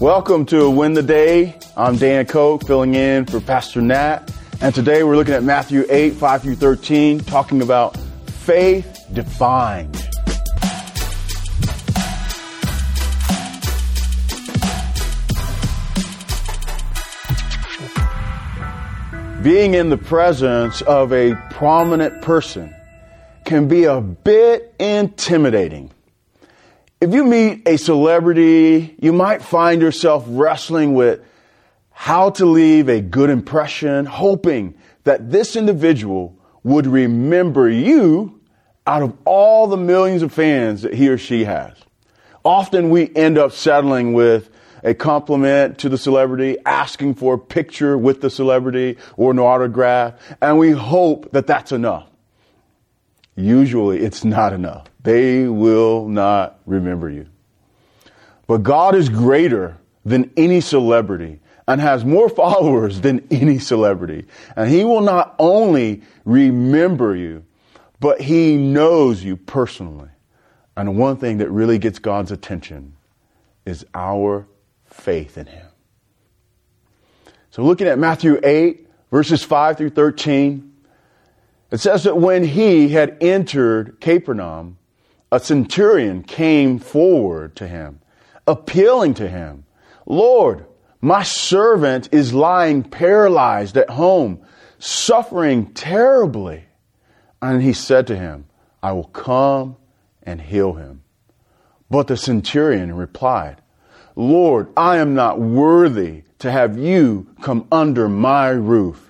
Welcome to Win the Day. I'm Dan Koch filling in for Pastor Nat. And today we're looking at Matthew 8, 5 through 13, talking about faith defined. Being in the presence of a prominent person can be a bit intimidating. If you meet a celebrity, you might find yourself wrestling with how to leave a good impression, hoping that this individual would remember you out of all the millions of fans that he or she has. Often we end up settling with a compliment to the celebrity, asking for a picture with the celebrity or an autograph, and we hope that that's enough. Usually it's not enough. They will not remember you. But God is greater than any celebrity and has more followers than any celebrity. And He will not only remember you, but He knows you personally. And one thing that really gets God's attention is our faith in Him. So looking at Matthew 8, verses 5 through 13, it says that when he had entered Capernaum, a centurion came forward to him, appealing to him, Lord, my servant is lying paralyzed at home, suffering terribly. And he said to him, I will come and heal him. But the centurion replied, Lord, I am not worthy to have you come under my roof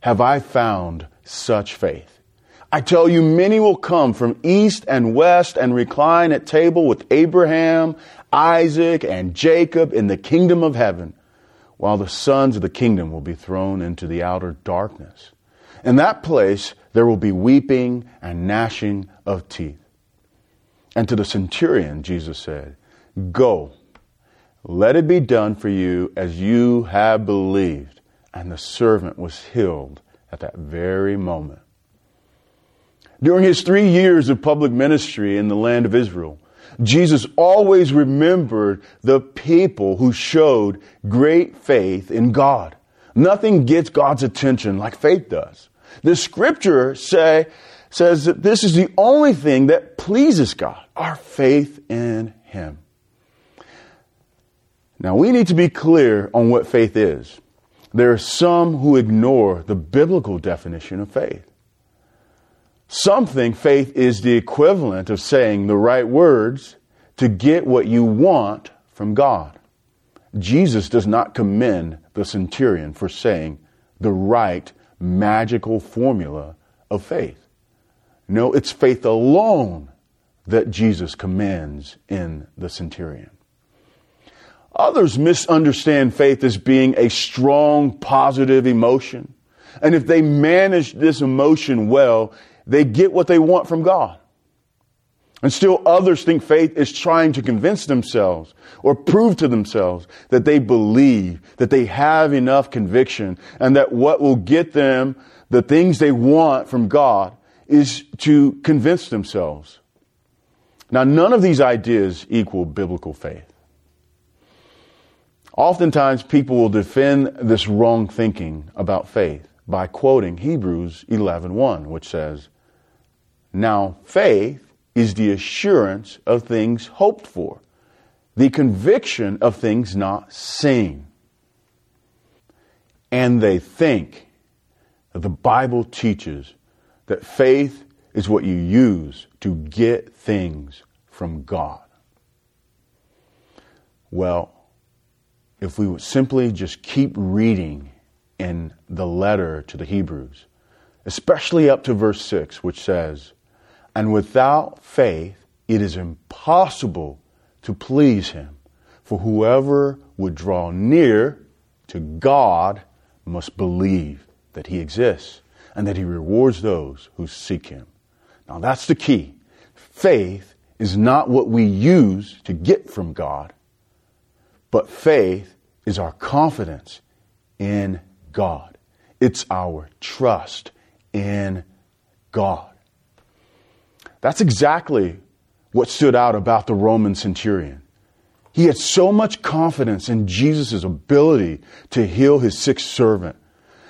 have I found such faith. I tell you, many will come from east and west and recline at table with Abraham, Isaac, and Jacob in the kingdom of heaven, while the sons of the kingdom will be thrown into the outer darkness. In that place, there will be weeping and gnashing of teeth. And to the centurion, Jesus said, Go, let it be done for you as you have believed and the servant was healed at that very moment. During his three years of public ministry in the land of Israel, Jesus always remembered the people who showed great faith in God. Nothing gets God's attention like faith does. The scripture say, says that this is the only thing that pleases God, our faith in Him. Now we need to be clear on what faith is. There are some who ignore the biblical definition of faith. Some think faith is the equivalent of saying the right words to get what you want from God. Jesus does not commend the centurion for saying the right magical formula of faith. No, it's faith alone that Jesus commends in the centurion. Others misunderstand faith as being a strong, positive emotion. And if they manage this emotion well, they get what they want from God. And still others think faith is trying to convince themselves or prove to themselves that they believe, that they have enough conviction, and that what will get them the things they want from God is to convince themselves. Now, none of these ideas equal biblical faith. Oftentimes, people will defend this wrong thinking about faith by quoting Hebrews 11:1, which says, "Now faith is the assurance of things hoped for, the conviction of things not seen." And they think that the Bible teaches that faith is what you use to get things from God. Well, if we would simply just keep reading in the letter to the Hebrews, especially up to verse 6, which says, And without faith it is impossible to please him. For whoever would draw near to God must believe that He exists and that He rewards those who seek Him. Now that's the key. Faith is not what we use to get from God, but faith is our confidence in God. It's our trust in God. That's exactly what stood out about the Roman centurion. He had so much confidence in Jesus' ability to heal his sick servant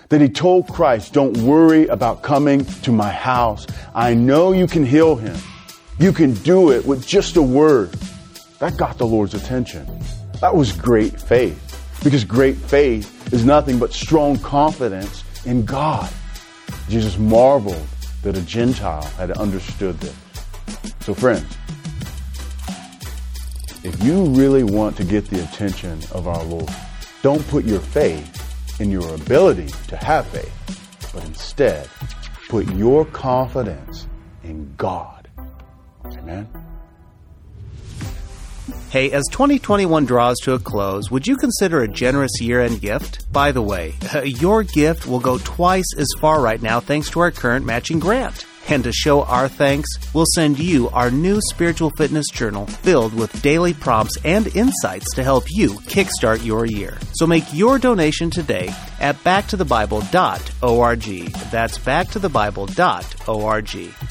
that he told Christ, Don't worry about coming to my house. I know you can heal him. You can do it with just a word. That got the Lord's attention. That was great faith. Because great faith is nothing but strong confidence in God. Jesus marveled that a Gentile had understood this. So, friends, if you really want to get the attention of our Lord, don't put your faith in your ability to have faith, but instead put your confidence in God. Amen. Hey, as 2021 draws to a close, would you consider a generous year end gift? By the way, your gift will go twice as far right now thanks to our current matching grant. And to show our thanks, we'll send you our new spiritual fitness journal filled with daily prompts and insights to help you kickstart your year. So make your donation today at backtothebible.org. That's backtothebible.org.